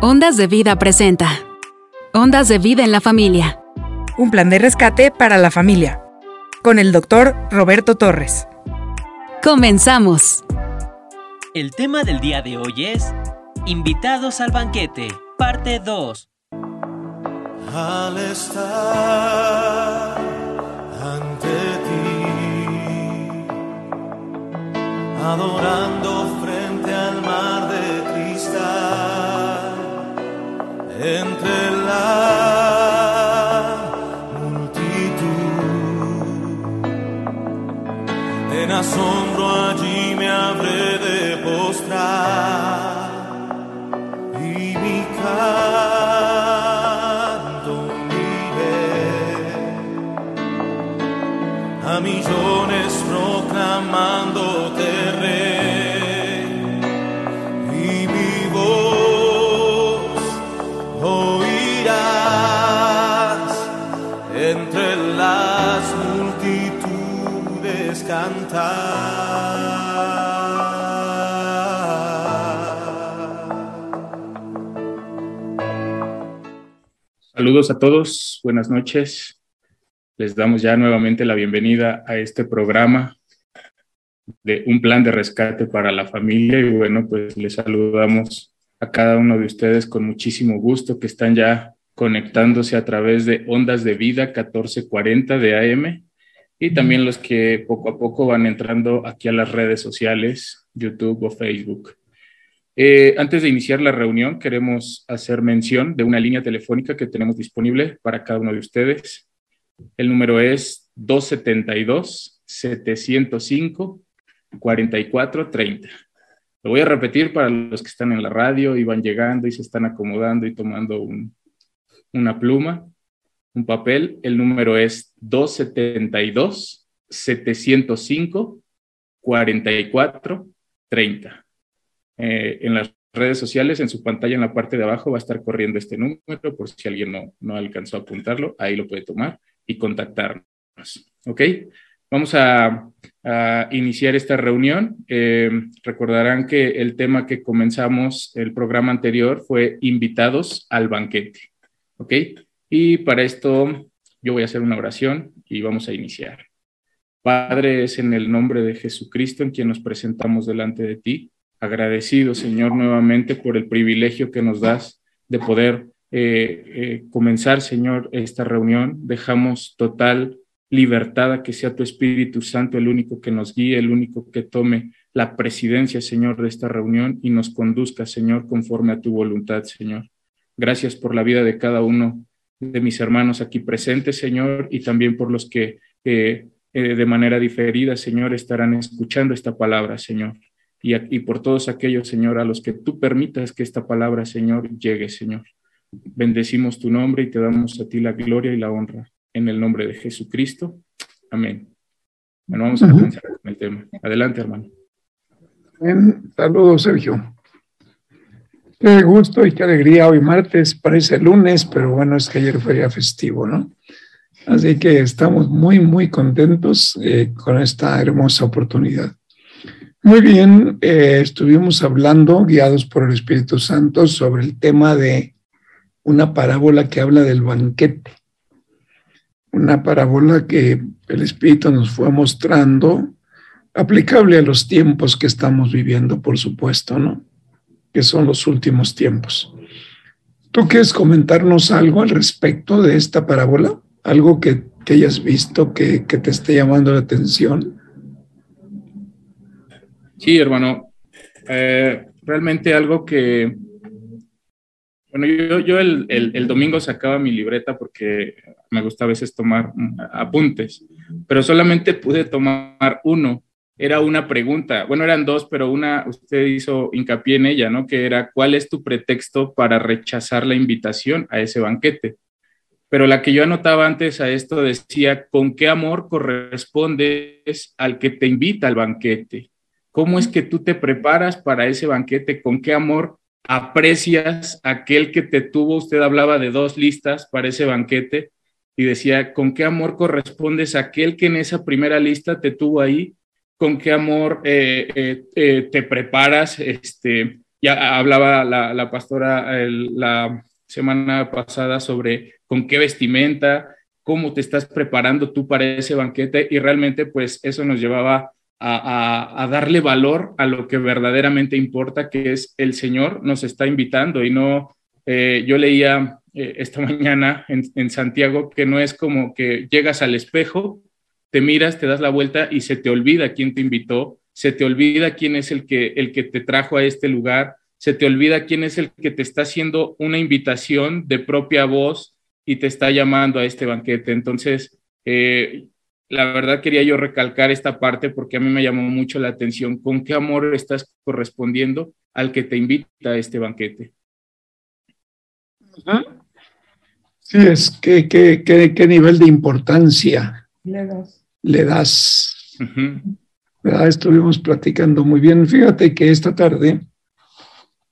Ondas de Vida presenta. Ondas de Vida en la Familia. Un plan de rescate para la familia. Con el doctor Roberto Torres. Comenzamos. El tema del día de hoy es Invitados al banquete, parte 2. Al estar ante ti, adorando entre la multitud, en asombro allí me habré de postrar y mi canto uniré a millones proclamándote Saludos a todos, buenas noches. Les damos ya nuevamente la bienvenida a este programa de un plan de rescate para la familia. Y bueno, pues les saludamos a cada uno de ustedes con muchísimo gusto que están ya conectándose a través de Ondas de Vida 1440 de AM y también los que poco a poco van entrando aquí a las redes sociales, YouTube o Facebook. Eh, antes de iniciar la reunión, queremos hacer mención de una línea telefónica que tenemos disponible para cada uno de ustedes. El número es 272-705-4430. Lo voy a repetir para los que están en la radio y van llegando y se están acomodando y tomando un, una pluma, un papel. El número es 272-705-4430. Eh, en las redes sociales, en su pantalla en la parte de abajo va a estar corriendo este número por si alguien no, no alcanzó a apuntarlo, ahí lo puede tomar y contactarnos. ¿Ok? Vamos a, iniciar esta reunión. Eh, recordarán que el tema que comenzamos el programa anterior fue invitados al banquete. ¿Ok? Y para esto yo voy a hacer una oración y vamos a iniciar. Padre, es en el nombre de Jesucristo en quien nos presentamos delante de ti agradecido, Señor, nuevamente por el privilegio que nos das de poder eh, eh, comenzar, Señor, esta reunión. Dejamos total libertad a que sea tu Espíritu Santo el único que nos guíe, el único que tome la presidencia, Señor, de esta reunión y nos conduzca, Señor, conforme a tu voluntad, Señor. Gracias por la vida de cada uno de mis hermanos aquí presentes, Señor, y también por los que eh, de manera diferida, Señor, estarán escuchando esta palabra, Señor y, y por todos aquellos, Señor, a los que tú permitas que esta palabra, Señor, llegue, Señor. Bendecimos tu nombre y te damos a ti la gloria y la honra. En el nombre de Jesucristo. Amén. Bueno, vamos a comenzar con el tema. Adelante, hermano. Bien, saludos, Sergio. Qué gusto y qué alegría. Hoy martes parece lunes, pero bueno, es que ayer fue ya festivo, ¿no? Así que estamos muy, muy contentos eh, con esta hermosa oportunidad. Muy bien, eh, estuvimos hablando, guiados por el Espíritu Santo, sobre el tema de una parábola que habla del banquete. Una parábola que el Espíritu nos fue mostrando, aplicable a los tiempos que estamos viviendo, por supuesto, ¿no? Que son los últimos tiempos. ¿Tú quieres comentarnos algo al respecto de esta parábola? ¿Algo que, que hayas visto que, que te esté llamando la atención? Sí, hermano. Eh, realmente algo que, bueno, yo, yo el, el, el, domingo sacaba mi libreta porque me gusta a veces tomar apuntes, pero solamente pude tomar uno. Era una pregunta, bueno, eran dos, pero una, usted hizo hincapié en ella, ¿no? Que era, ¿cuál es tu pretexto para rechazar la invitación a ese banquete? Pero la que yo anotaba antes a esto decía, ¿con qué amor correspondes al que te invita al banquete? ¿Cómo es que tú te preparas para ese banquete? ¿Con qué amor aprecias aquel que te tuvo? Usted hablaba de dos listas para ese banquete y decía, ¿con qué amor correspondes a aquel que en esa primera lista te tuvo ahí? ¿Con qué amor eh, eh, eh, te preparas este, ya hablaba la, pastora la semana pasada sobre con qué vestimenta, cómo te estás preparando tú para ese banquete y realmente pues eso nos llevaba a, darle valor a lo que verdaderamente importa, que es el Señor nos está invitando. Y no, yo leía esta mañana en Santiago que no es como que llegas al espejo, te miras, te das la vuelta y se te olvida quién te invitó, se te olvida quién es el que, el que te trajo a este lugar, se te olvida quién es el que te está haciendo una invitación de propia voz y te está llamando a este banquete. Entonces, eh, la verdad quería yo recalcar esta parte porque a mí me llamó mucho la atención con qué amor estás correspondiendo al que te invita a este banquete. Sí, es que qué, nivel de importancia le das. Estuvimos platicando muy bien. Fíjate que esta tarde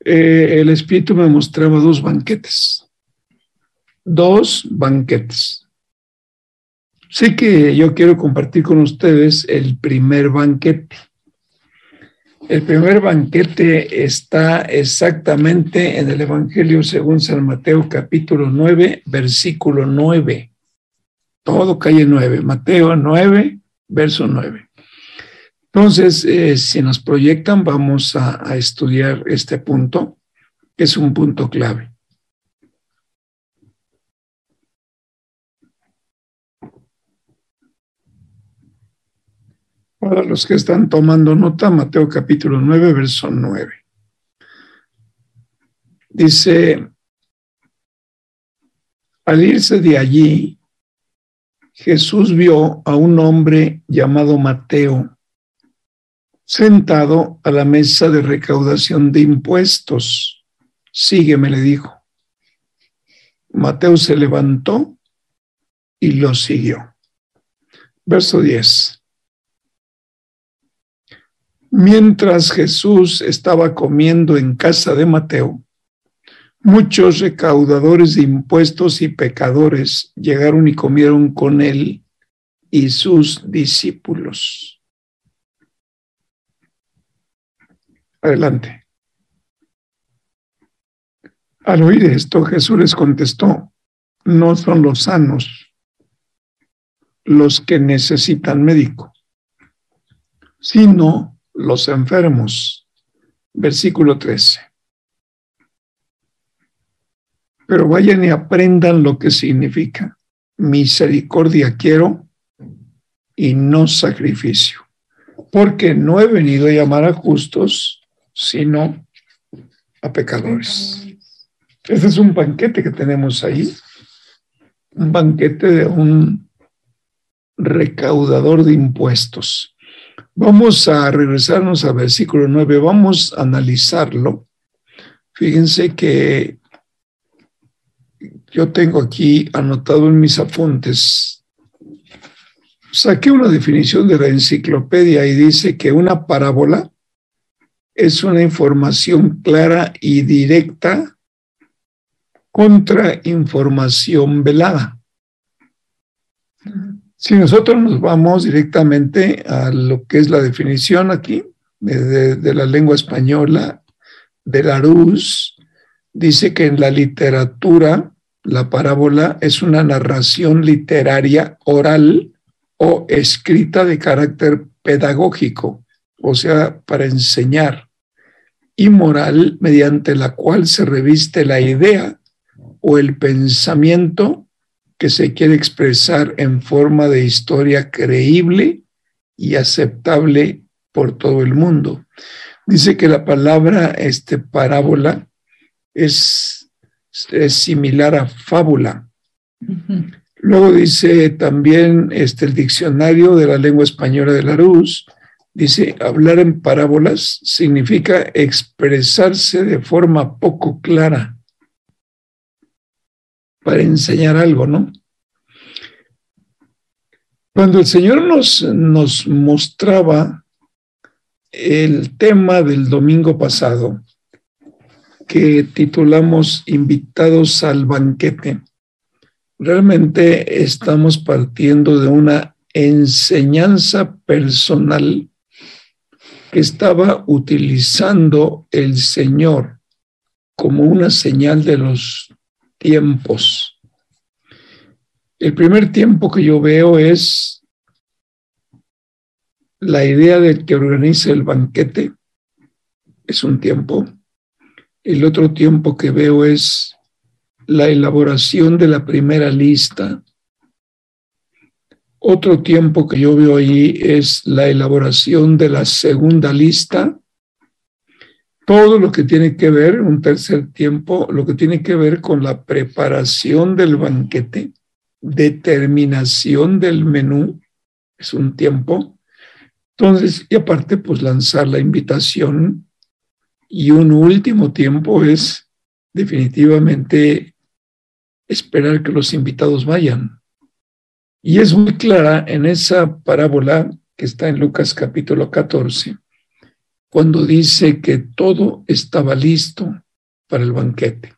eh, el Espíritu me mostraba dos banquetes dos banquetes. Sí que yo quiero compartir con ustedes el primer banquete. El primer banquete está exactamente en el Evangelio según San Mateo capítulo 9, versículo 9. Todo calle 9, Mateo 9, verso 9. Entonces, eh, si nos proyectan, vamos a estudiar este punto, que es un punto clave. Para los que están tomando nota, Mateo capítulo 9, verso 9. Dice, al irse de allí, Jesús vio a un hombre llamado Mateo sentado a la mesa de recaudación de impuestos. Sígueme, le dijo. Mateo se levantó y lo siguió. Verso 10. Mientras Jesús estaba comiendo en casa de Mateo, muchos recaudadores de impuestos y pecadores llegaron y comieron con él y sus discípulos. Adelante. Al oír esto, Jesús les contestó, no son los sanos los que necesitan médico, sino los enfermos. Versículo 13. Pero vayan y aprendan lo que significa. Misericordia quiero y no sacrificio. Porque no he venido a llamar a justos, sino a pecadores. Este es un banquete que tenemos ahí. Un banquete de un recaudador de impuestos. Vamos a regresarnos al versículo 9, vamos a analizarlo. Fíjense que yo tengo aquí anotado en mis apuntes, saqué una definición de la enciclopedia y dice que una parábola es una información clara y directa contra información velada. Si nosotros nos vamos directamente a lo que es la definición aquí de, la lengua española, de Larousse, dice que en la literatura la parábola es una narración literaria oral o escrita de carácter pedagógico, o sea, para enseñar, y moral mediante la cual se reviste la idea o el pensamiento que se quiere expresar en forma de historia creíble y aceptable por todo el mundo. Dice que la palabra este, parábola es, similar a fábula. Luego dice también este, el diccionario de la lengua española de Larousse, dice, hablar en parábolas significa expresarse de forma poco clara para enseñar algo, ¿no? Cuando el Señor nos, nos mostraba el tema del domingo pasado, que titulamos Invitados al banquete, realmente estamos partiendo de una enseñanza personal que estaba utilizando el Señor como una señal de los tiempos. El primer tiempo que yo veo es la idea de que organice el banquete, es un tiempo. El otro tiempo que veo es la elaboración de la primera lista. Otro tiempo que yo veo ahí es la elaboración de la segunda lista. Todo lo que tiene que ver, un tercer tiempo, lo que tiene que ver con la preparación del banquete, determinación del menú, es un tiempo. Entonces, y aparte, pues lanzar la invitación. Y un último tiempo es definitivamente esperar que los invitados vayan. Y es muy clara en esa parábola que está en Lucas capítulo 14, cuando dice que todo estaba listo para el banquete.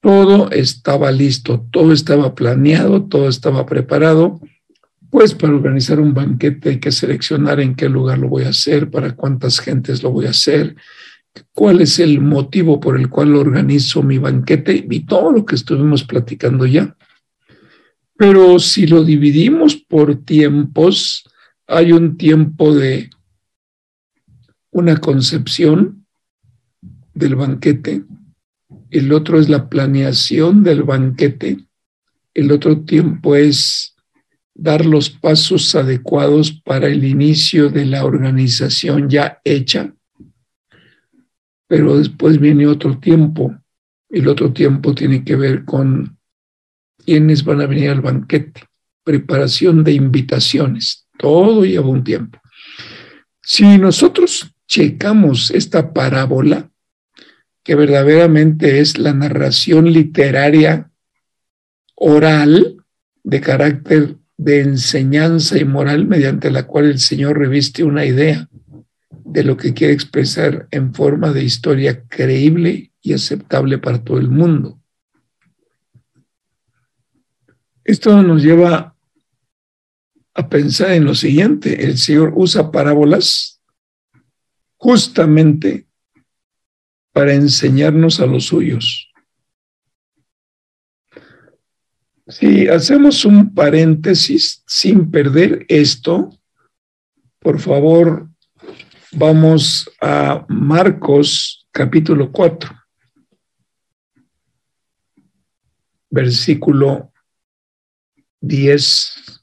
Todo estaba listo, todo estaba planeado, todo estaba preparado. Pues para organizar un banquete hay que seleccionar en qué lugar lo voy a hacer, para cuántas gentes lo voy a hacer, cuál es el motivo por el cual organizo mi banquete y todo lo que estuvimos platicando ya. Pero si lo dividimos por tiempos, hay un tiempo de una concepción del banquete, el otro es la planeación del banquete, el otro tiempo es dar los pasos adecuados para el inicio de la organización ya hecha pero después viene otro tiempo. El otro tiempo tiene que ver con quiénes van a venir al banquete, preparación de invitaciones. Todo lleva un tiempo. Si nosotros checamos esta parábola, que verdaderamente es la narración literaria oral de carácter de enseñanza y moral mediante la cual el Señor reviste una idea de lo que quiere expresar en forma de historia creíble y aceptable para todo el mundo. Esto nos lleva a pensar en lo siguiente, el Señor usa parábolas justamente para enseñarnos a los suyos. Si hacemos un paréntesis sin perder esto, por favor, Vamos a Marcos capítulo 4, versículo 10.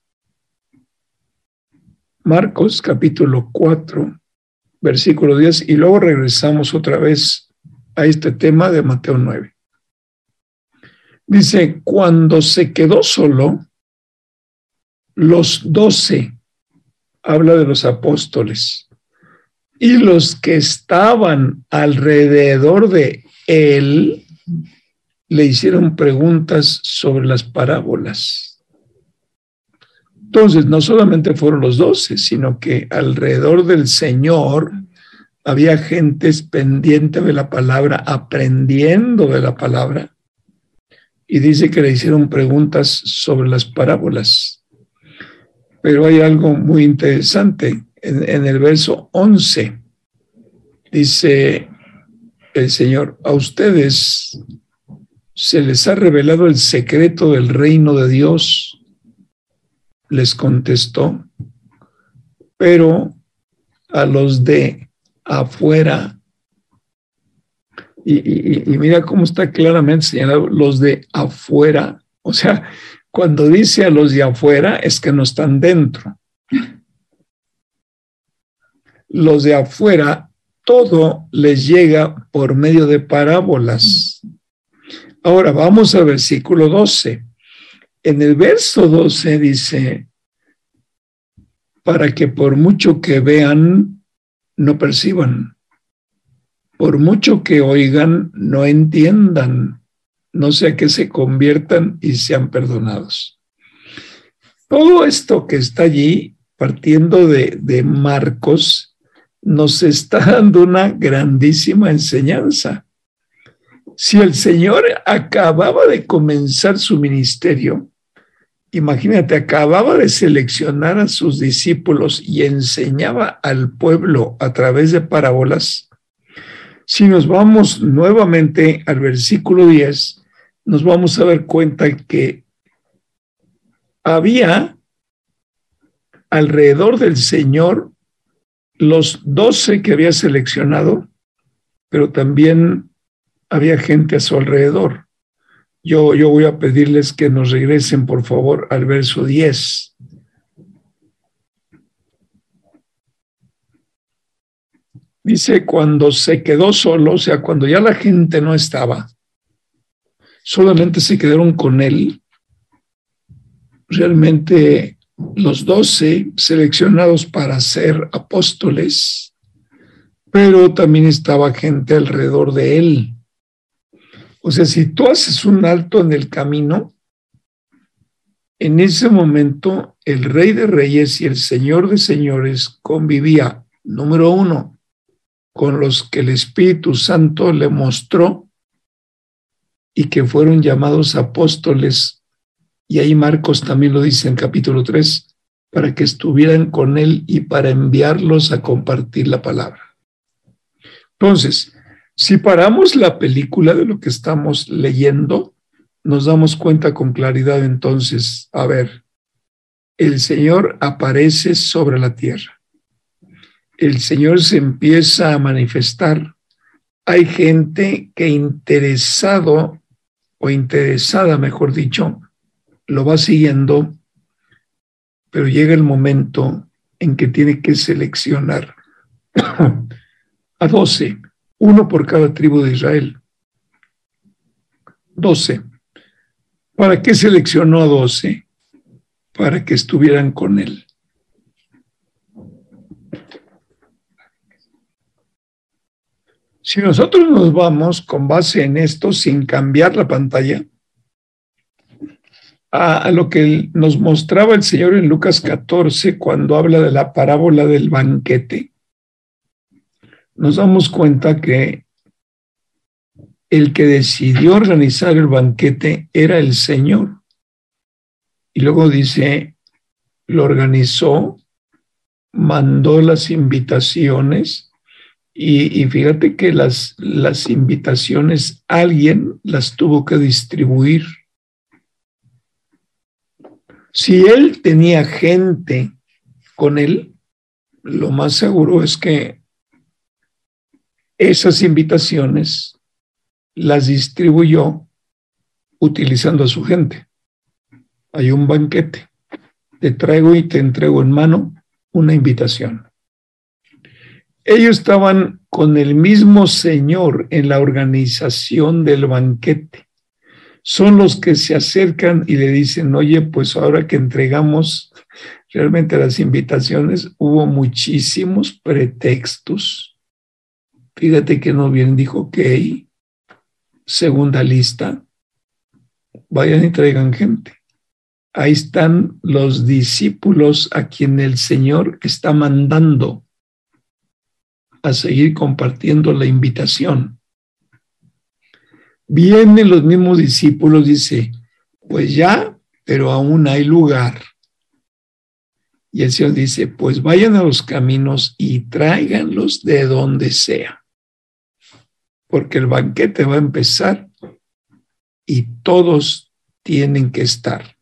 Marcos capítulo 4, versículo 10, y luego regresamos otra vez a este tema de Mateo 9. Dice, cuando se quedó solo, los doce, habla de los apóstoles, y los que estaban alrededor de él le hicieron preguntas sobre las parábolas. Entonces, no solamente fueron los doce, sino que alrededor del Señor había gentes pendiente de la palabra, aprendiendo de la palabra. Y dice que le hicieron preguntas sobre las parábolas. Pero hay algo muy interesante en, el verso 11, dice el Señor, a ustedes se les ha revelado el secreto del reino de Dios, les contestó, pero a los de afuera, y, y, mira cómo está claramente señalado, los de afuera, o sea, cuando dice a los de afuera es que no están dentro los de afuera, todo les llega por medio de parábolas. Ahora vamos al versículo 12. En el verso 12 dice, para que por mucho que vean, no perciban, por mucho que oigan, no entiendan, no sea que se conviertan y sean perdonados. Todo esto que está allí, partiendo de, de Marcos, nos está dando una grandísima enseñanza. Si el Señor acababa de comenzar su ministerio, Imagínate, acababa de seleccionar a sus discípulos y enseñaba al pueblo a través de parábolas. Si nos vamos nuevamente al versículo 10, nos vamos a dar cuenta que había alrededor del Señor los doce que había seleccionado, pero también había gente a su alrededor. Yo, yo voy a pedirles que nos regresen, por favor, al verso 10. Dice, cuando se quedó solo, o sea, cuando ya la gente no estaba, solamente se quedaron con él. Realmente los doce seleccionados para ser apóstoles, pero también estaba gente alrededor de él. O sea, si tú haces un alto en el camino, en ese momento el rey de reyes y el señor de señores convivía, número uno, con los que el Espíritu Santo le mostró y que fueron llamados apóstoles. Y ahí Marcos también lo dice en capítulo 3, para que estuvieran con él y para enviarlos a compartir la palabra. Entonces, si paramos la película de lo que estamos leyendo, nos damos cuenta con claridad entonces, a ver, el Señor aparece sobre la tierra. El Señor se empieza a manifestar. Hay gente que interesado o interesada, mejor dicho, lo va siguiendo, pero llega el momento en que tiene que seleccionar a doce uno por cada tribu de Israel. Doce. ¿Para qué seleccionó a doce? Para que estuvieran con él. Si nosotros nos vamos con base en esto, sin cambiar la pantalla, a, lo que nos mostraba el Señor en Lucas 14 cuando habla de la parábola del banquete, nos damos cuenta que el que decidió organizar el banquete era el Señor. Y luego dice, lo organizó, mandó las invitaciones y, y, fíjate que las, las invitaciones alguien las tuvo que distribuir. Si él tenía gente con él, lo más seguro es que esas invitaciones las distribuyó utilizando a su gente. Hay un banquete. Te traigo y te entrego en mano una invitación. Ellos estaban con el mismo Señor en la organización del banquete. Son los que se acercan y le dicen, oye, pues ahora que entregamos realmente las invitaciones, hubo muchísimos pretextos Fíjate que no bien dijo, ok, segunda lista, vayan y traigan gente. Ahí están los discípulos a quien el Señor está mandando a seguir compartiendo la invitación. Vienen los mismos discípulos, dice, pues ya, pero aún hay lugar. Y el Señor dice, pues vayan a los caminos y tráiganlos de donde sea porque el banquete va a empezar y todos tienen que estar.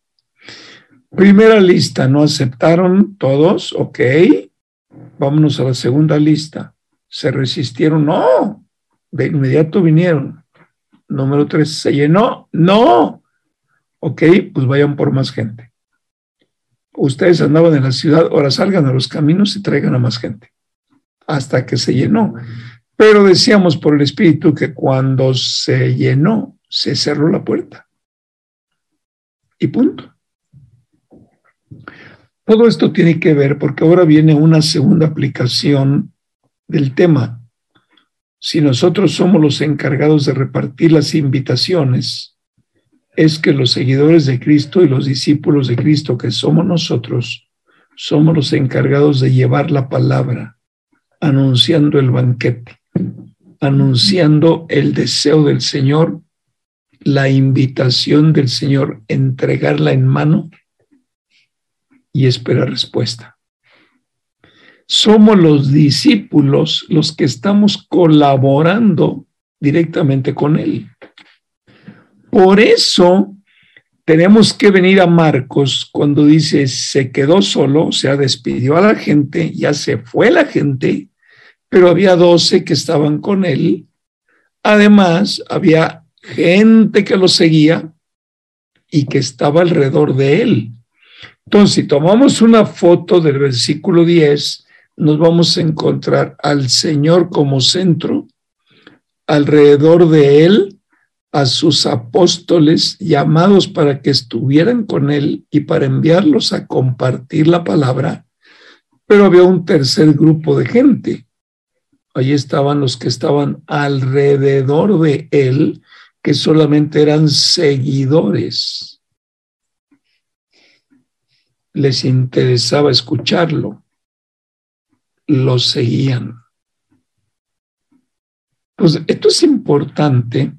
Primera lista, no aceptaron todos, ok. Vámonos a la segunda lista. Se resistieron, no. De inmediato vinieron. Número tres, se llenó, no. Ok, pues vayan por más gente. Ustedes andaban en la ciudad, ahora salgan a los caminos y traigan a más gente. Hasta que se llenó. Pero decíamos por el Espíritu que cuando se llenó, se cerró la puerta. Y punto. Todo esto tiene que ver porque ahora viene una segunda aplicación del tema. Si nosotros somos los encargados de repartir las invitaciones, es que los seguidores de Cristo y los discípulos de Cristo que somos nosotros, somos los encargados de llevar la palabra, anunciando el banquete anunciando el deseo del Señor, la invitación del Señor, entregarla en mano y espera respuesta. Somos los discípulos los que estamos colaborando directamente con Él. Por eso tenemos que venir a Marcos cuando dice se quedó solo, o sea, despidió a la gente, ya se fue la gente, pero había doce que estaban con él. Además, había gente que lo seguía y que estaba alrededor de él. Entonces, si tomamos una foto del versículo 10, nos vamos a encontrar al Señor como centro, alrededor de él a sus apóstoles llamados para que estuvieran con él y para enviarlos a compartir la palabra, pero había un tercer grupo de gente. Allí estaban los que estaban alrededor de él, que solamente eran seguidores. Les interesaba escucharlo, lo seguían. Pues esto es importante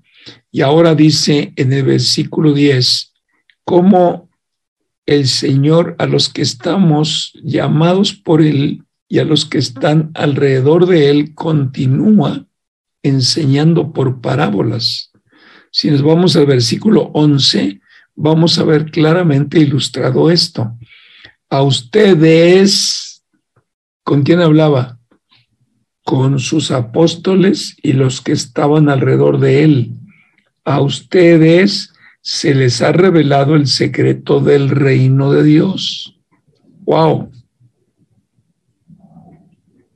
y ahora dice en el versículo 10, cómo el Señor a los que estamos llamados por Él y a los que están alrededor de Él continúa enseñando por parábolas. Si nos vamos al versículo 11, vamos a ver claramente ilustrado esto. A ustedes, ¿con quién hablaba? Con sus apóstoles y los que estaban alrededor de él a ustedes se les ha revelado el secreto del reino de Dios. ¡Wow!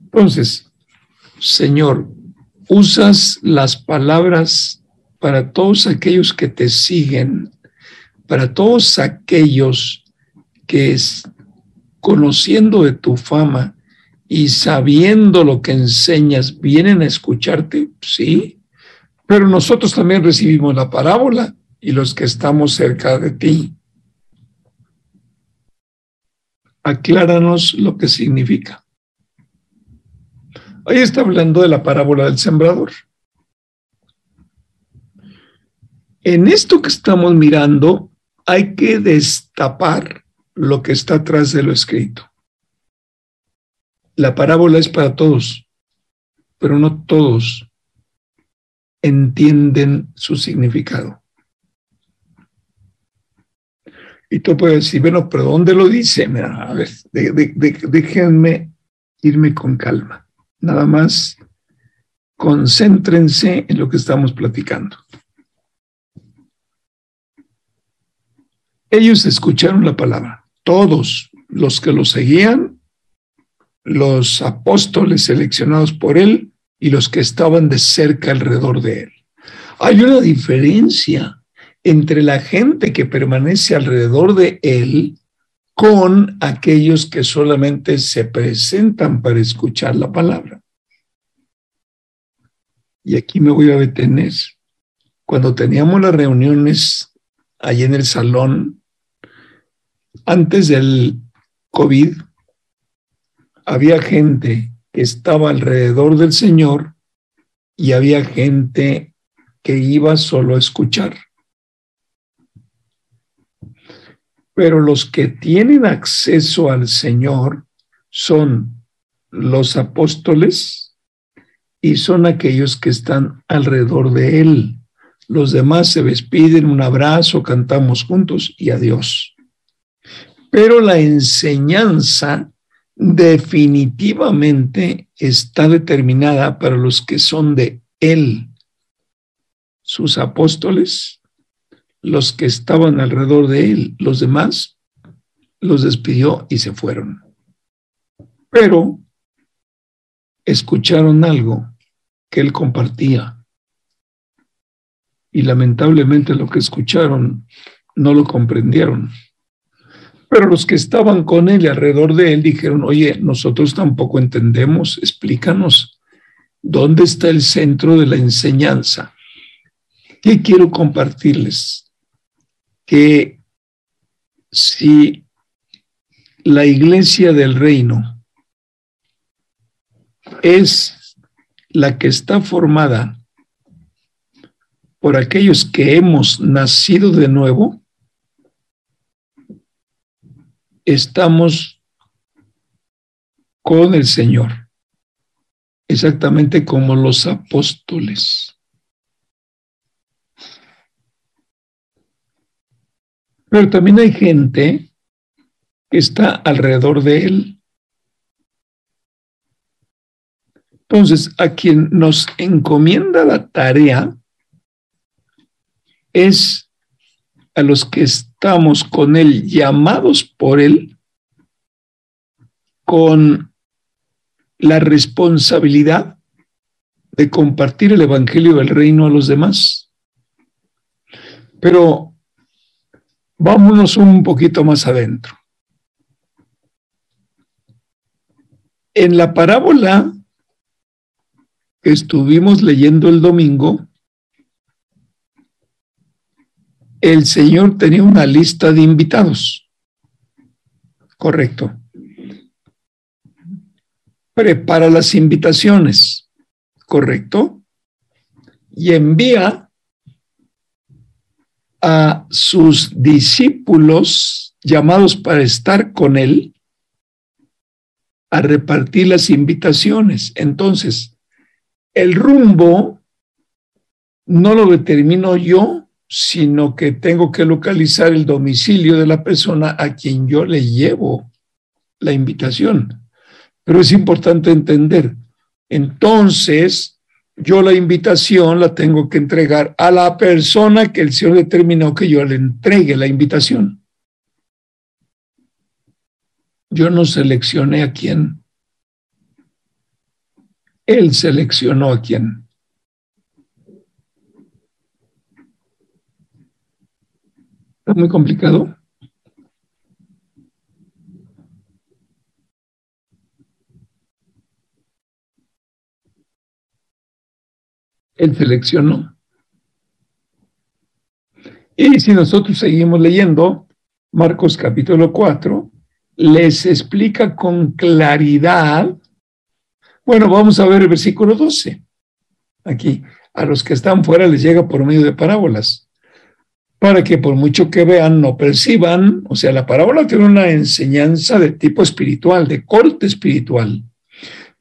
Entonces, Señor, usas las palabras para todos aquellos que te siguen, para todos aquellos que es, conociendo de tu fama y sabiendo lo que enseñas, vienen a escucharte, sí, pero nosotros también recibimos la parábola y los que estamos cerca de ti. Acláranos lo que significa. Ahí está hablando de la parábola del sembrador. En esto que estamos mirando, hay que destapar lo que está atrás de lo escrito. La parábola es para todos, pero no todos entienden su significado. Y tú puedes decir, bueno, pero ¿dónde lo dice? a ver, déjenme irme con calma. Nada más concéntrense en lo que estamos platicando. Ellos escucharon la palabra, todos los que lo seguían, los apóstoles seleccionados por él, y los que estaban de cerca alrededor de él. Hay una diferencia entre la gente que permanece alrededor de él con aquellos que solamente se presentan para escuchar la palabra. Y aquí me voy a detener. Cuando teníamos las reuniones allí en el salón, antes del COVID, había gente que estaba alrededor del Señor y había gente que iba solo a escuchar. Pero los que tienen acceso al Señor son los apóstoles y son aquellos que están alrededor de Él. Los demás se despiden, un abrazo, cantamos juntos y adiós. Pero la enseñanza definitivamente está determinada para los que son de Él, sus apóstoles, los que estaban alrededor de Él, los demás, los despidió y se fueron. Pero escucharon algo que Él compartía. Y lamentablemente lo que escucharon no lo comprendieron. Pero los que estaban con él alrededor de él dijeron, oye, nosotros tampoco entendemos, explícanos dónde está el centro de la enseñanza. ¿Qué quiero compartirles? Que si la iglesia del reino es la que está formada por aquellos que hemos nacido de nuevo, estamos con el Señor, exactamente como los apóstoles. Pero también hay gente que está alrededor de él. Entonces, a quien nos encomienda la tarea es a los que estamos con Él, llamados por Él, con la responsabilidad de compartir el Evangelio del Reino a los demás. Pero vámonos un poquito más adentro. En la parábola que estuvimos leyendo el domingo, el Señor tenía una lista de invitados. Correcto. Prepara las invitaciones. Correcto. Y envía a sus discípulos llamados para estar con él a repartir las invitaciones. Entonces, el rumbo no lo determino yo, sino que tengo que localizar el domicilio de la persona a quien yo le llevo la invitación. Pero es importante entender, entonces yo la invitación la tengo que entregar a la persona que el Señor determinó que yo le entregue la invitación. Yo no seleccioné a quién. Él seleccionó a quién. ¿Está muy complicado? Él seleccionó. Y si nosotros seguimos leyendo Marcos capítulo 4, les explica con claridad. Bueno, vamos a ver el versículo 12. Aquí, a los que están fuera les llega por medio de parábolas para que por mucho que vean no perciban. O sea, la parábola tiene una enseñanza de tipo espiritual, de corte espiritual.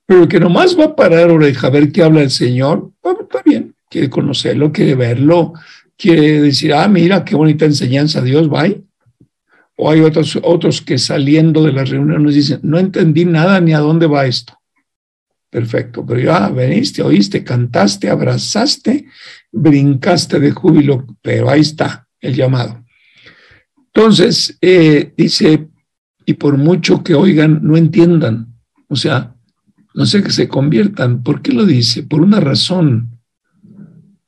Pero el que nomás va a parar oreja a ver qué habla el Señor, está bien, quiere conocerlo, quiere verlo, quiere decir, ah, mira, qué bonita enseñanza, Dios, va. O hay otros, otros que saliendo de las reuniones dicen, no entendí nada ni a dónde va esto. Perfecto, pero ya veniste, oíste, cantaste, abrazaste, brincaste de júbilo, pero ahí está, el llamado. Entonces, eh, dice, y por mucho que oigan, no entiendan. O sea, no sé que se conviertan. ¿Por qué lo dice? Por una razón.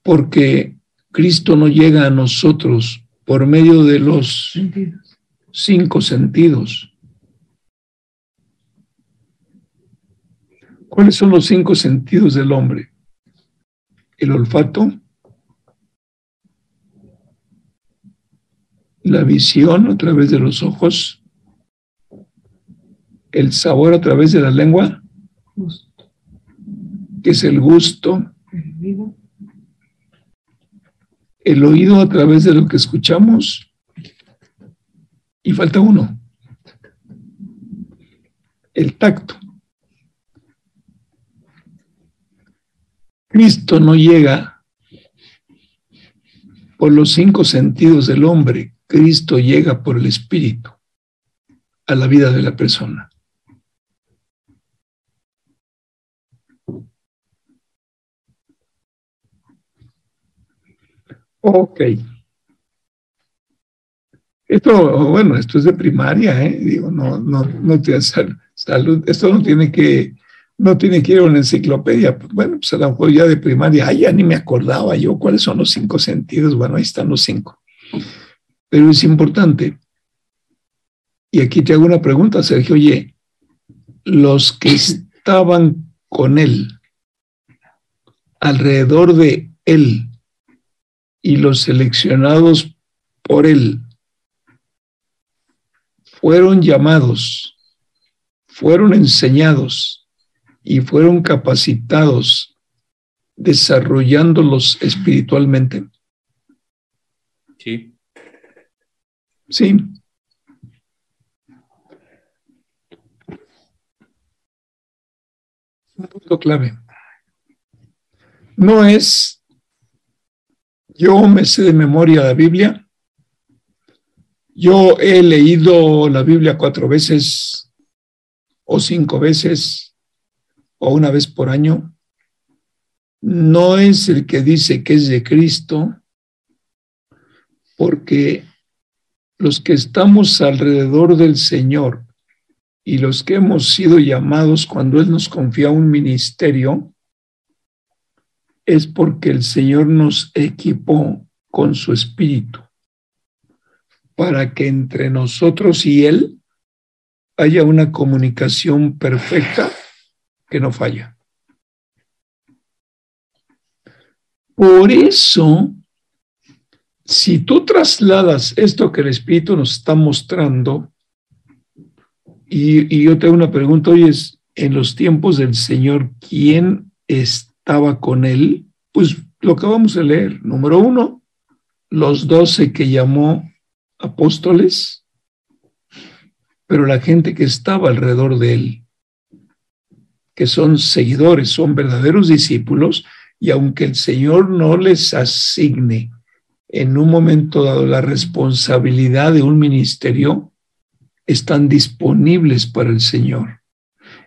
Porque Cristo no llega a nosotros por medio de los cinco sentidos. ¿Cuáles son los cinco sentidos del hombre? El olfato, la visión a través de los ojos, el sabor a través de la lengua, que es el gusto, el oído a través de lo que escuchamos, y falta uno, el tacto. Cristo no llega por los cinco sentidos del hombre, Cristo llega por el Espíritu a la vida de la persona. Ok. Esto, bueno, esto es de primaria, ¿eh? Digo, no, no, no te salud. Esto no tiene que, no tiene que ir a una enciclopedia. Bueno, pues a lo mejor ya de primaria, ay, ya ni me acordaba yo cuáles son los cinco sentidos. Bueno, ahí están los cinco. Pero es importante. Y aquí te hago una pregunta, Sergio. Oye, los que estaban con él, alrededor de él, y los seleccionados por él, fueron llamados, fueron enseñados y fueron capacitados desarrollándolos espiritualmente. Sí. Sí. Un punto clave. No es yo me sé de memoria la Biblia. Yo he leído la Biblia cuatro veces o cinco veces o una vez por año. No es el que dice que es de Cristo, porque los que estamos alrededor del Señor y los que hemos sido llamados cuando Él nos confía un ministerio, es porque el Señor nos equipó con su espíritu para que entre nosotros y Él haya una comunicación perfecta que no falla. Por eso, si tú trasladas esto que el Espíritu nos está mostrando, y, yo tengo una pregunta, hoy es, en los tiempos del Señor, ¿quién estaba con él? Pues lo que vamos a leer. Número uno, los doce que llamó apóstoles, pero la gente que estaba alrededor de él, que son seguidores, son verdaderos discípulos, y aunque el Señor no les asigne en un momento dado la responsabilidad de un ministerio, están disponibles para el Señor.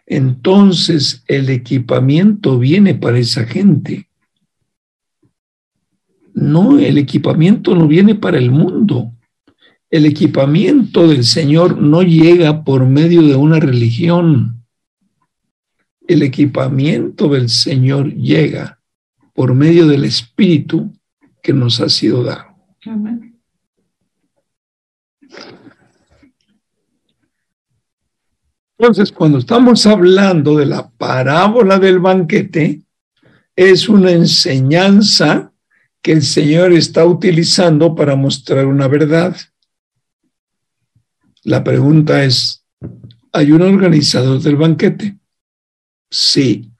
Entonces el equipamiento viene para esa gente. No, el equipamiento no viene para el mundo. El equipamiento del Señor no llega por medio de una religión. El equipamiento del Señor llega por medio del Espíritu que nos ha sido dado. Entonces, cuando estamos hablando de la parábola del banquete, es una enseñanza que el Señor está utilizando para mostrar una verdad. La pregunta es, ¿hay un organizador del banquete? Sí.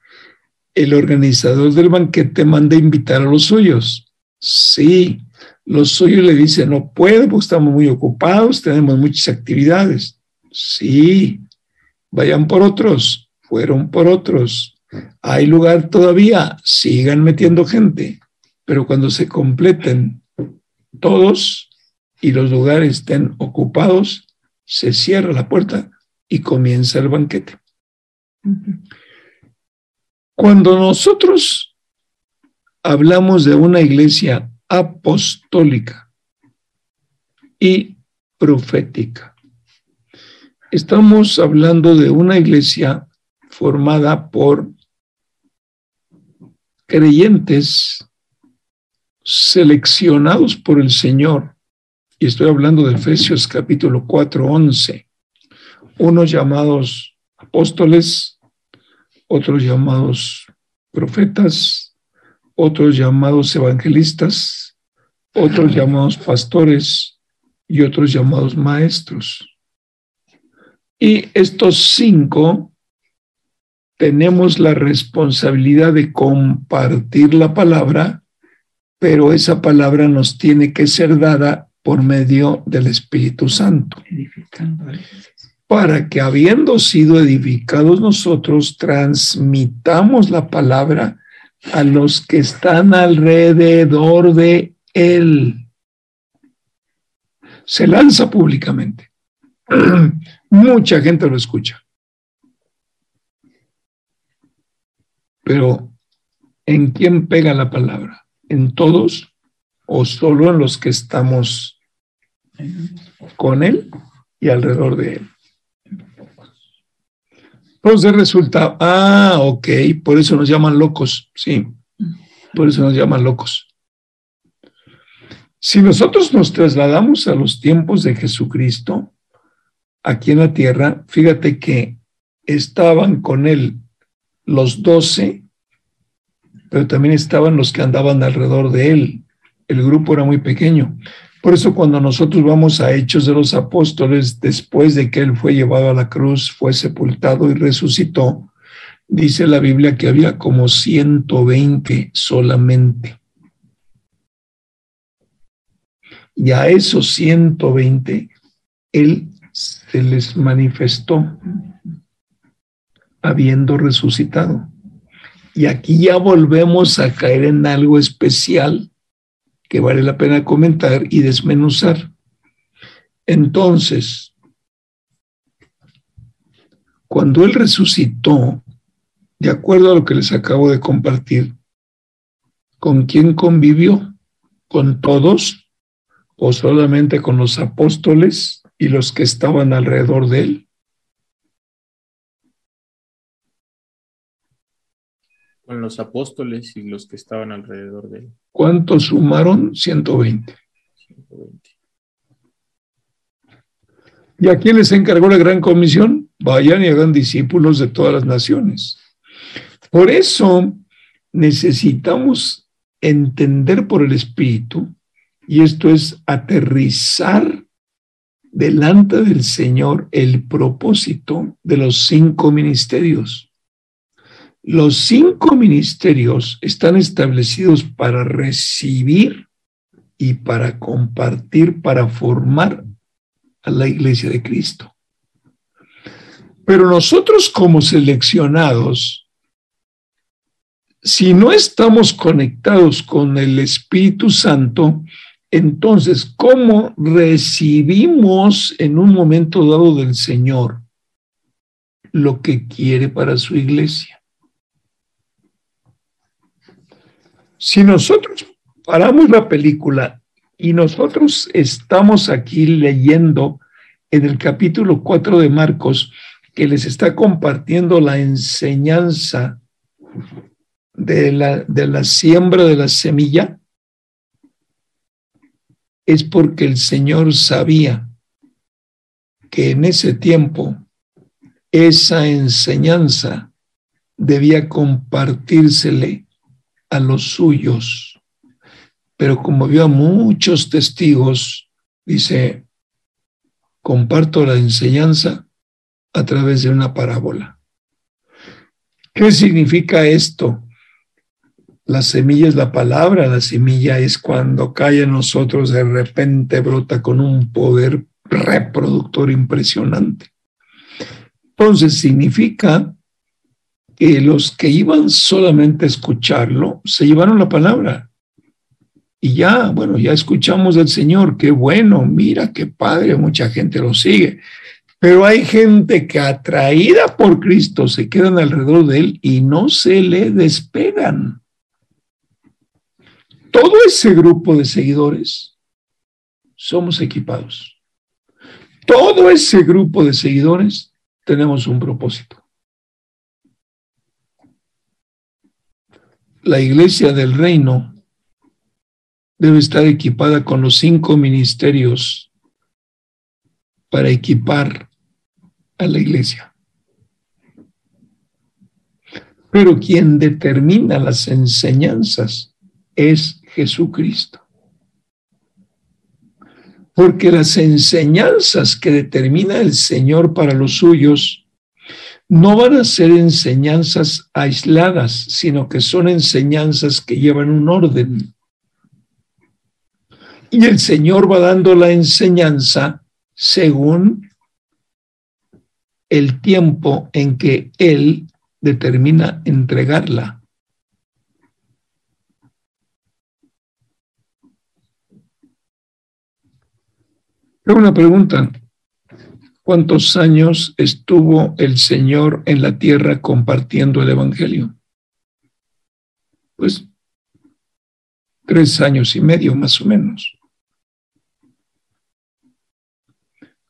¿El organizador del banquete manda invitar a los suyos? Sí. Los suyos le dicen, no puedo porque estamos muy ocupados, tenemos muchas actividades. Sí. Vayan por otros, fueron por otros. Hay lugar todavía, sigan metiendo gente, pero cuando se completen todos y los lugares estén ocupados, se cierra la puerta y comienza el banquete. Cuando nosotros hablamos de una iglesia apostólica y profética, estamos hablando de una iglesia formada por creyentes seleccionados por el Señor. Y estoy hablando de Efesios capítulo 4, 11. Unos llamados apóstoles, otros llamados profetas, otros llamados evangelistas, otros llamados pastores y otros llamados maestros. Y estos cinco tenemos la responsabilidad de compartir la palabra, pero esa palabra nos tiene que ser dada por medio del Espíritu Santo. Para que habiendo sido edificados nosotros, transmitamos la palabra a los que están alrededor de Él. Se lanza públicamente. Mucha gente lo escucha. Pero, ¿en quién pega la palabra? ¿En todos o solo en los que estamos con Él y alrededor de Él? Entonces resulta, ah, ok, por eso nos llaman locos, sí, por eso nos llaman locos. Si nosotros nos trasladamos a los tiempos de Jesucristo, aquí en la tierra, fíjate que estaban con él los doce, pero también estaban los que andaban alrededor de él. El grupo era muy pequeño. Por eso cuando nosotros vamos a Hechos de los Apóstoles, después de que él fue llevado a la cruz, fue sepultado y resucitó, dice la Biblia que había como 120 solamente. Y a esos 120, él se les manifestó habiendo resucitado. Y aquí ya volvemos a caer en algo especial que vale la pena comentar y desmenuzar. Entonces, cuando Él resucitó, de acuerdo a lo que les acabo de compartir, ¿con quién convivió? ¿Con todos o solamente con los apóstoles y los que estaban alrededor de Él? Con los apóstoles y los que estaban alrededor de Él. ¿Cuántos sumaron? 120. 120. ¿Y a quién les encargó la gran comisión? Vayan y hagan discípulos de todas las naciones. Por eso necesitamos entender por el Espíritu, y esto es aterrizar delante del Señor el propósito de los cinco ministerios. Los cinco ministerios están establecidos para recibir y para compartir, para formar a la iglesia de Cristo. Pero nosotros como seleccionados, si no estamos conectados con el Espíritu Santo, entonces, ¿cómo recibimos en un momento dado del Señor lo que quiere para su iglesia? Si nosotros paramos la película y nosotros estamos aquí leyendo en el capítulo 4 de Marcos que les está compartiendo la enseñanza de la, de la siembra de la semilla, es porque el Señor sabía que en ese tiempo esa enseñanza debía compartírsele a los suyos pero como vio a muchos testigos, dice, comparto la enseñanza a través de una parábola. ¿Qué significa esto? La semilla es la palabra, la semilla es cuando cae en nosotros, de repente brota con un poder reproductor impresionante. Entonces significa que los que iban solamente a escucharlo se llevaron la palabra, y ya, bueno, ya escuchamos del Señor, qué bueno, mira, qué padre, mucha gente lo sigue. Pero hay gente que atraída por Cristo se quedan alrededor de Él y no se le despegan. Todo ese grupo de seguidores somos equipados. Todo ese grupo de seguidores tenemos un propósito. La iglesia del reino debe estar equipada con los cinco ministerios para equipar a la iglesia. Pero quien determina las enseñanzas es Jesucristo. Porque las enseñanzas que determina el Señor para los suyos no van a ser enseñanzas aisladas, sino que son enseñanzas que llevan un orden. Y el Señor va dando la enseñanza según el tiempo en que Él determina entregarla. una pregunta. ¿Cuántos años estuvo el Señor en la tierra compartiendo el Evangelio? Pues tres años y medio más o menos.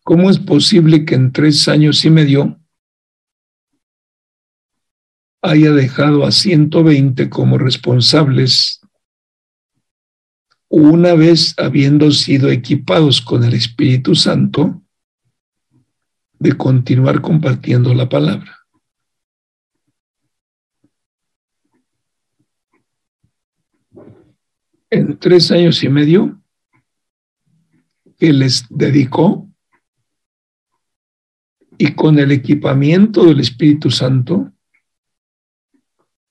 ¿Cómo es posible que en tres años y medio haya dejado a 120 como responsables una vez habiendo sido equipados con el Espíritu Santo de continuar compartiendo la palabra? En tres años y medio que les dedicó y con el equipamiento del Espíritu Santo,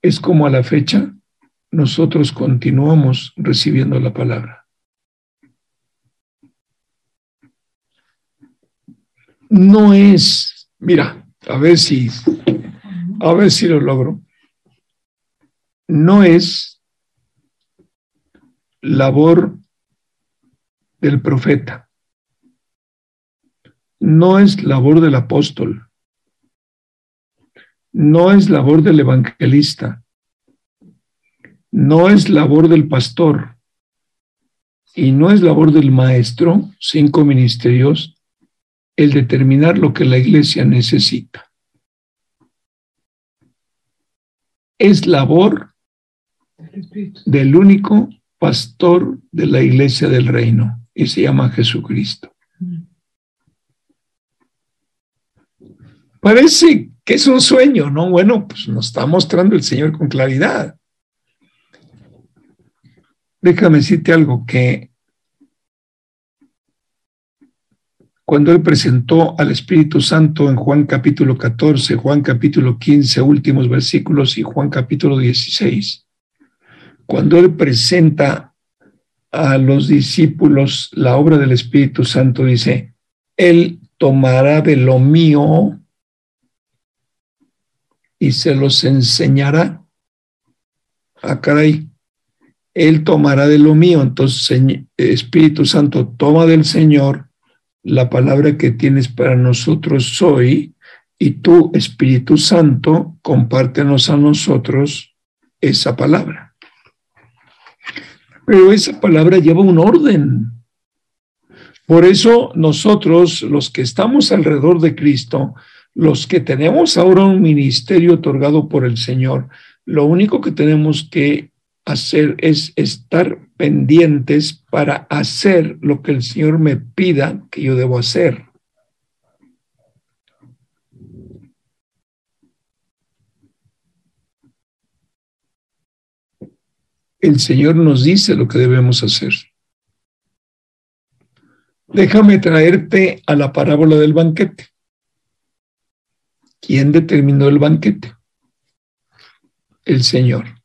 es como a la fecha nosotros continuamos recibiendo la palabra. No es, mira, a ver si, a ver si lo logro. no es labor del profeta, no es labor del apóstol, no es labor del evangelista, no es labor del pastor. Y no es labor del maestro, cinco ministerios, el determinar lo que la iglesia necesita. Es labor del único pastor de la iglesia del reino y se llama Jesucristo. Parece que es un sueño, ¿no? Bueno, pues nos está mostrando el Señor con claridad. Déjame decirte algo, que cuando Él presentó al Espíritu Santo en Juan capítulo 14, Juan capítulo 15, últimos versículos, y Juan capítulo 16, cuando Él presenta a los discípulos la obra del Espíritu Santo, dice, Él tomará de lo mío y se los enseñará. Ah, caray, Él tomará de lo mío. Entonces, Espíritu Santo, toma del Señor la palabra que tienes para nosotros hoy y tú, Espíritu Santo, compártenos a nosotros esa palabra. Pero esa palabra lleva un orden. Por eso nosotros, los que estamos alrededor de Cristo, los que tenemos ahora un ministerio otorgado por el Señor, lo único que tenemos que hacer es estar pendientes para hacer lo que el Señor me pida que yo debo hacer. El Señor nos dice lo que debemos hacer. Déjame traerte a la parábola del banquete. ¿Quién determinó el banquete? El Señor.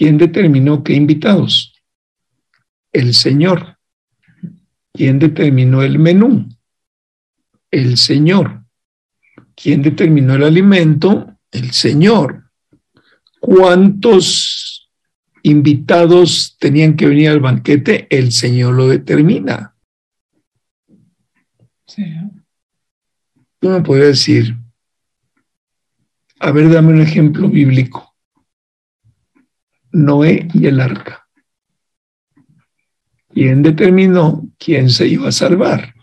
¿Quién determinó qué invitados? El Señor. ¿Quién determinó el menú? El Señor. ¿Quién determinó el alimento? El Señor. ¿Cuántos invitados tenían que venir al banquete? El Señor lo determina. Sí. Tú me podrías decir, a ver, dame un ejemplo bíblico. Noé y el arca. ¿Quién determinó quién se iba a salvar?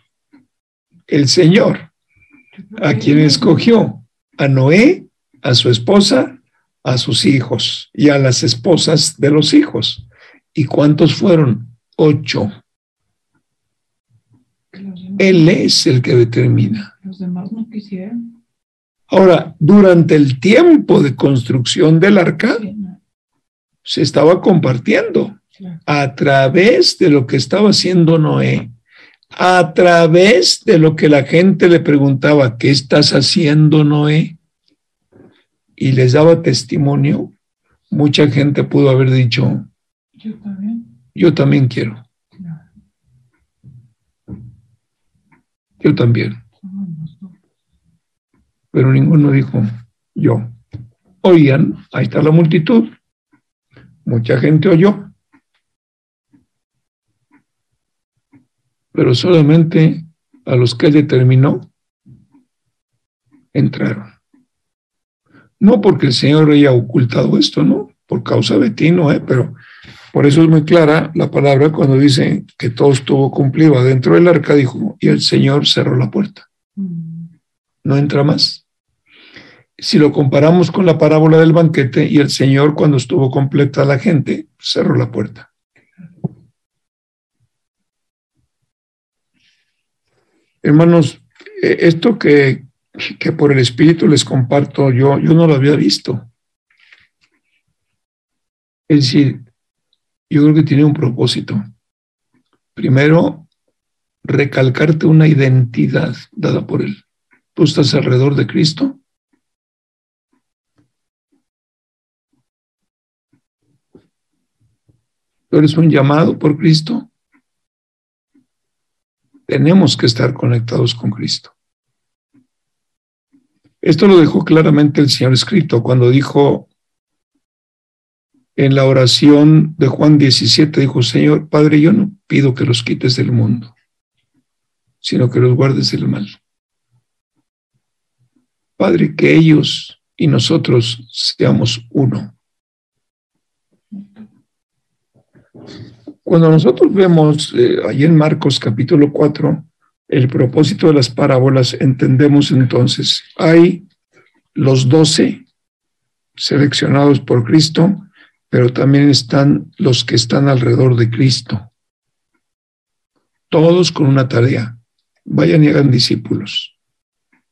El Señor. ¿A quién escogió? A Noé, a su esposa, a sus hijos y a las esposas de los hijos. ¿Y cuántos fueron? Ocho. Él es el que determina. Los demás no quisieron. Ahora, durante el tiempo de construcción del arca, se estaba compartiendo a través de lo que estaba haciendo Noé, a través de lo que la gente le preguntaba, ¿qué estás haciendo, Noé? Y les daba testimonio. Mucha gente pudo haber dicho, yo también, yo también quiero. Yo también. Pero ninguno dijo, yo. Oigan, ahí está la multitud. Mucha gente oyó. Pero solamente a los que determinó entraron. No porque el Señor haya ocultado esto, ¿no? Por causa de ti, no, ¿eh? Pero por eso es muy clara la palabra cuando dice que todo estuvo cumplido adentro del arca, dijo, y el Señor cerró la puerta. No entra más. Si lo comparamos con la parábola del banquete y el Señor cuando estuvo completa la gente, cerró la puerta. Hermanos, eh, esto que, que por el Espíritu les comparto yo, yo no lo había visto. Es decir, yo creo que tiene un propósito. Primero, recalcarte una identidad dada por Él. Tú estás alrededor de Cristo. Tú eres un llamado por Cristo. Tenemos que estar conectados con Cristo. Esto lo dejó claramente el Señor escrito cuando dijo en la oración de Juan 17 dijo, Señor, Padre, yo no pido que los quites del mundo, sino que los guardes del mal. Padre, que ellos y nosotros seamos uno. Cuando nosotros vemos eh, ahí en Marcos capítulo 4 el propósito de las parábolas, entendemos entonces, hay los doce seleccionados por Cristo, pero también están los que están alrededor de Cristo. Todos con una tarea. Vayan y hagan discípulos.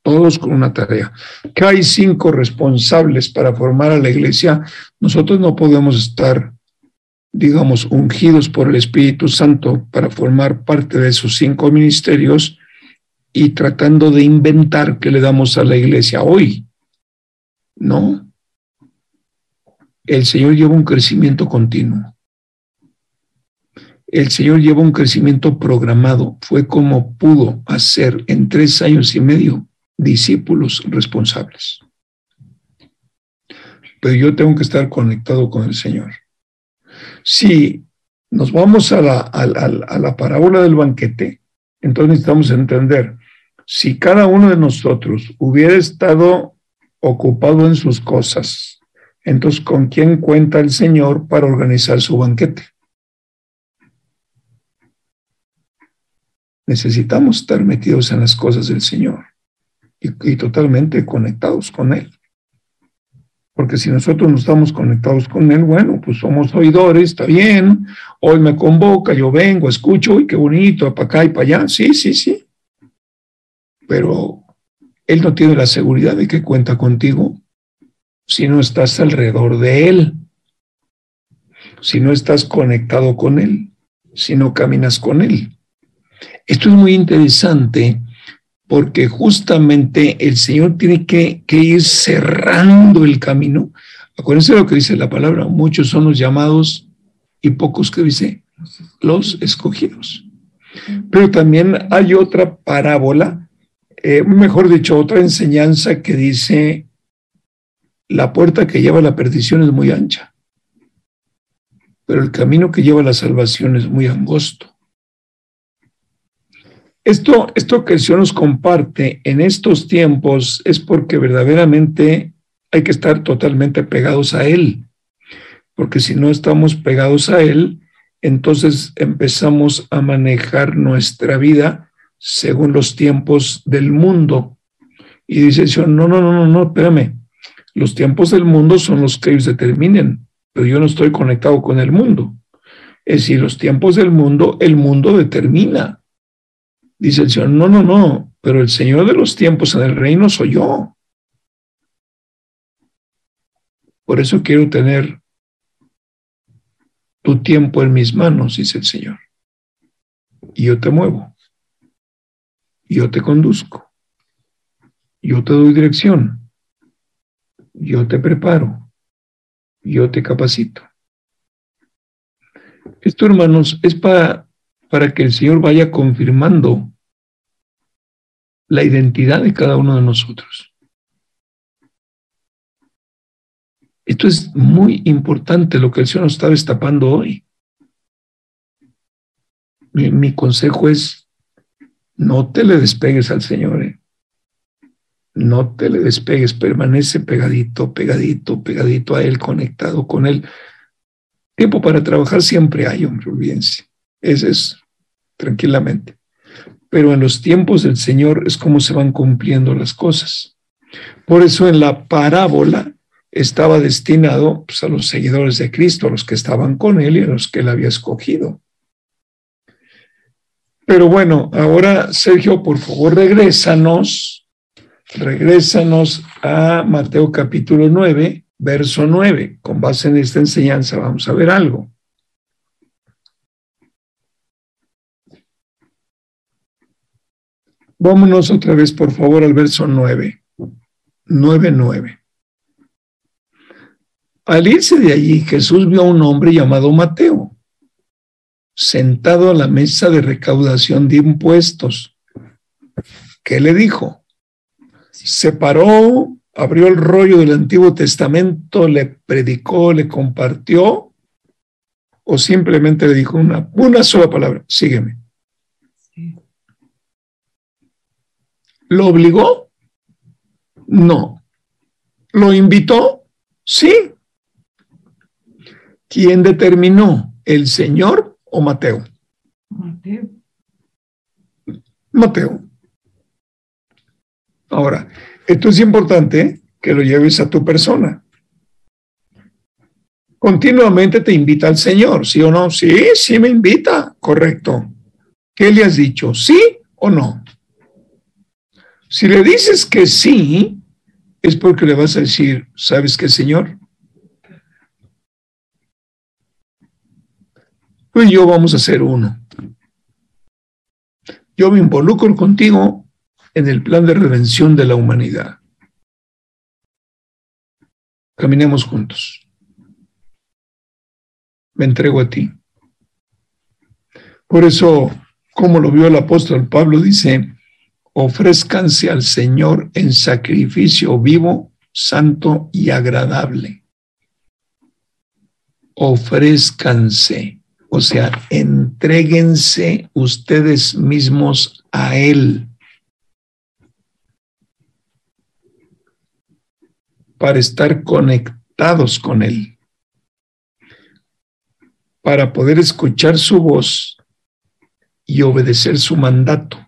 Todos con una tarea. Que hay cinco responsables para formar a la iglesia. Nosotros no podemos estar, digamos, ungidos por el Espíritu Santo para formar parte de esos cinco ministerios y tratando de inventar que le damos a la iglesia hoy. No, el Señor lleva un crecimiento continuo. El Señor lleva un crecimiento programado. Fue como pudo hacer en tres años y medio discípulos responsables. Pero yo tengo que estar conectado con el Señor. Si nos vamos a la, a, la parábola del banquete, entonces necesitamos entender, si cada uno de nosotros hubiera estado ocupado en sus cosas, entonces, ¿con quién cuenta el Señor para organizar su banquete? Necesitamos estar metidos en las cosas del Señor y, totalmente conectados con Él. Porque si nosotros no estamos conectados con Él, bueno, pues somos oidores, está bien, hoy me convoca, yo vengo, escucho, uy, qué bonito, para acá y para allá, sí, sí, sí. Pero Él no tiene la seguridad de que cuenta contigo si no estás alrededor de Él, si no estás conectado con Él, si no caminas con Él. Esto es muy interesante porque justamente el Señor tiene que, ir cerrando el camino. Acuérdense lo que dice la palabra, muchos son los llamados y pocos que dice los escogidos. Pero también hay otra parábola, eh, mejor dicho, otra enseñanza que dice la puerta que lleva a la perdición es muy ancha, pero el camino que lleva a la salvación es muy angosto. Esto, esto que el Señor nos comparte en estos tiempos es porque verdaderamente hay que estar totalmente pegados a Él, porque si no estamos pegados a Él, entonces empezamos a manejar nuestra vida según los tiempos del mundo. Y dice el Señor, no, no, no, no, no, espérame, los tiempos del mundo son los que ellos determinen, pero yo no estoy conectado con el mundo. Es decir, los tiempos del mundo, el mundo determina. Dice el Señor, no, no, no, pero el Señor de los tiempos en el reino soy yo. Por eso quiero tener tu tiempo en mis manos, dice el Señor. Y yo te muevo. Yo te conduzco. Yo te doy dirección yo te preparo, yo te capacito. Esto, hermanos, es para, para que el Señor vaya confirmando la identidad de cada uno de nosotros. Esto es muy importante lo que el Señor nos está destapando hoy. Mi, consejo es, no te le despegues al Señor. ¿eh? no te le despegues, permanece pegadito, pegadito, pegadito a Él, conectado con Él. Tiempo para trabajar siempre hay, hombre, olvídense. Ese es tranquilamente. Pero en los tiempos del Señor es como se van cumpliendo las cosas. Por eso en la parábola estaba destinado pues, a los seguidores de Cristo, a los que estaban con Él y a los que Él había escogido. Pero bueno, ahora Sergio, por favor, regrésanos regrésanos a Mateo capítulo 9, verso 9. Con base en esta enseñanza vamos a ver algo. Vámonos otra vez, por favor, al verso 9. 9, 9. Al irse de allí, Jesús vio a un hombre llamado Mateo, sentado a la mesa de recaudación de impuestos. ¿Qué le dijo? se paró abrió el rollo del Antiguo Testamento, le predicó, le compartió, o simplemente le dijo una, una sola palabra, sígueme. ¿Lo obligó? No. ¿Lo invitó? Sí. ¿Quién determinó? ¿El Señor o Mateo? Mateo. Mateo. Ahora, esto es importante que lo lleves a tu persona. Continuamente te invita el Señor, ¿sí o no? Sí, sí me invita, correcto. ¿Qué le has dicho? ¿Sí o no? Si le dices que sí, es porque le vas a decir, ¿sabes qué, Señor? Tú y yo vamos a ser uno. Yo me involucro contigo en el plan de redención de la humanidad. Caminemos juntos. Me entrego a ti. Por eso, como lo vio el apóstol Pablo, dice, ofrézcanse al Señor en sacrificio vivo, santo y agradable. Ofrézcanse, o sea, entréguense ustedes mismos a Él. para estar conectados con Él, para poder escuchar su voz y obedecer su mandato.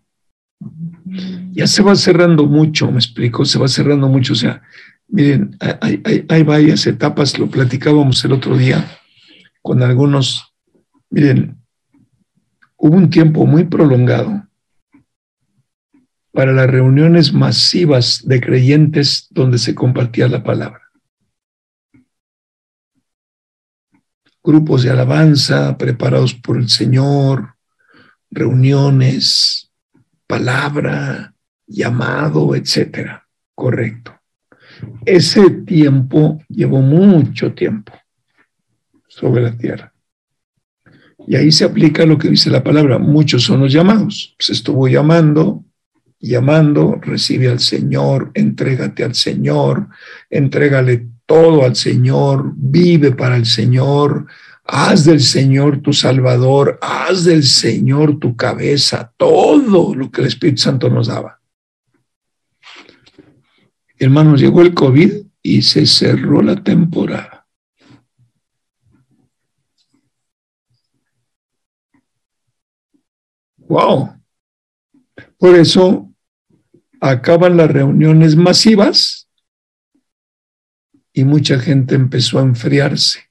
Ya se va cerrando mucho, me explico, se va cerrando mucho. O sea, miren, hay, hay, hay varias etapas, lo platicábamos el otro día con algunos. Miren, hubo un tiempo muy prolongado para las reuniones masivas de creyentes donde se compartía la palabra. Grupos de alabanza preparados por el Señor, reuniones, palabra, llamado, etcétera. Correcto. Ese tiempo llevó mucho tiempo sobre la tierra. Y ahí se aplica lo que dice la palabra. Muchos son los llamados. Se estuvo llamando, llamando, recibe al Señor, entrégate al Señor, entrégale todo al Señor, vive para el Señor, haz del Señor tu Salvador, haz del Señor tu cabeza, todo lo que el Espíritu Santo nos daba. Hermanos, llegó el COVID y se cerró la temporada. Wow. Por eso acaban las reuniones masivas y mucha gente empezó a enfriarse.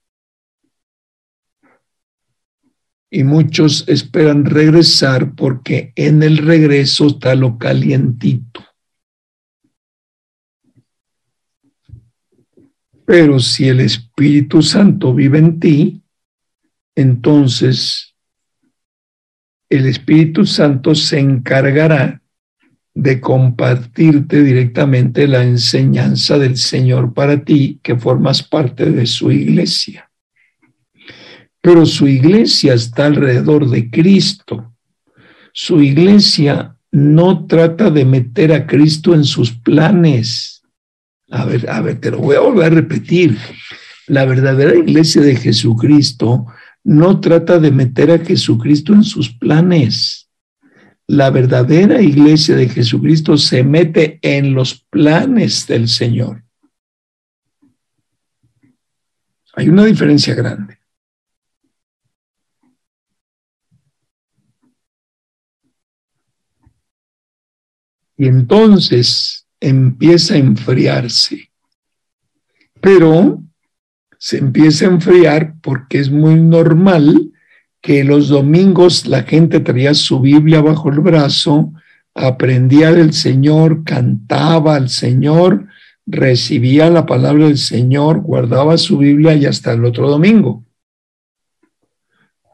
Y muchos esperan regresar porque en el regreso está lo calientito. Pero si el Espíritu Santo vive en ti, entonces el Espíritu Santo se encargará de compartirte directamente la enseñanza del Señor para ti, que formas parte de su iglesia. Pero su iglesia está alrededor de Cristo. Su iglesia no trata de meter a Cristo en sus planes. A ver, a ver, te lo voy a volver a repetir. La verdadera iglesia de Jesucristo no trata de meter a Jesucristo en sus planes. La verdadera iglesia de Jesucristo se mete en los planes del Señor. Hay una diferencia grande. Y entonces empieza a enfriarse. Pero se empieza a enfriar porque es muy normal que los domingos la gente traía su Biblia bajo el brazo, aprendía del Señor, cantaba al Señor, recibía la palabra del Señor, guardaba su Biblia y hasta el otro domingo.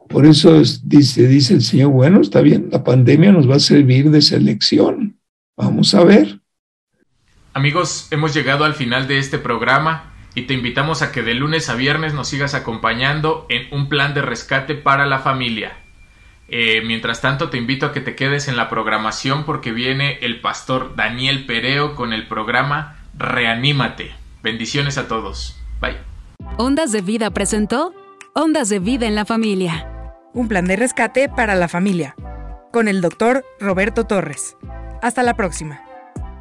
Por eso dice, dice el Señor, bueno, está bien, la pandemia nos va a servir de selección. Vamos a ver. Amigos, hemos llegado al final de este programa y te invitamos a que de lunes a viernes nos sigas acompañando en un plan de rescate para la familia. Eh, mientras tanto, te invito a que te quedes en la programación porque viene el pastor Daniel Pereo con el programa reanímate. Bendiciones a todos. Bye. Ondas de Vida presentó Ondas de Vida en la Familia. Un plan de rescate para la familia. Con el doctor Roberto Torres. Hasta la próxima.